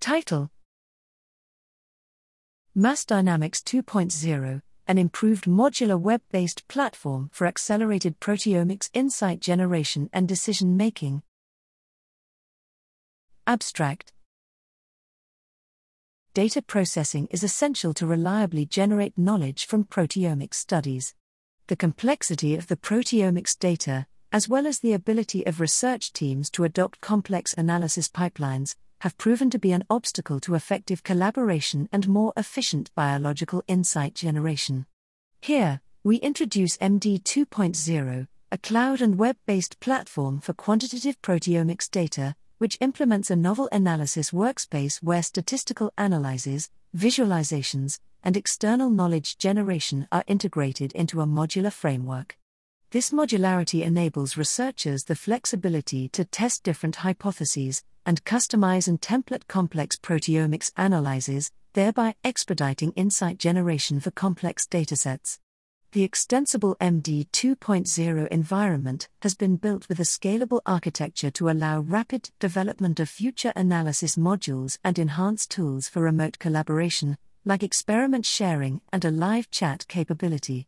Title Mass Dynamics 2.0 An improved modular web based platform for accelerated proteomics insight generation and decision making. Abstract Data processing is essential to reliably generate knowledge from proteomics studies. The complexity of the proteomics data, as well as the ability of research teams to adopt complex analysis pipelines, have proven to be an obstacle to effective collaboration and more efficient biological insight generation. Here, we introduce MD 2.0, a cloud and web based platform for quantitative proteomics data, which implements a novel analysis workspace where statistical analyses, visualizations, and external knowledge generation are integrated into a modular framework. This modularity enables researchers the flexibility to test different hypotheses, and customize and template complex proteomics analyses, thereby expediting insight generation for complex datasets. The extensible MD 2.0 environment has been built with a scalable architecture to allow rapid development of future analysis modules and enhanced tools for remote collaboration, like experiment sharing and a live chat capability.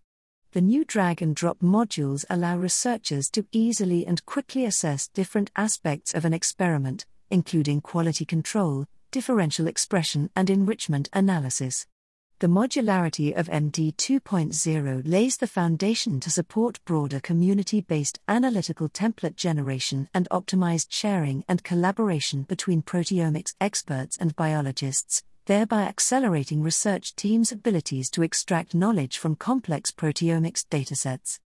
The new drag and drop modules allow researchers to easily and quickly assess different aspects of an experiment, including quality control, differential expression, and enrichment analysis. The modularity of MD 2.0 lays the foundation to support broader community based analytical template generation and optimized sharing and collaboration between proteomics experts and biologists, thereby accelerating research teams' abilities to extract knowledge from complex proteomics datasets.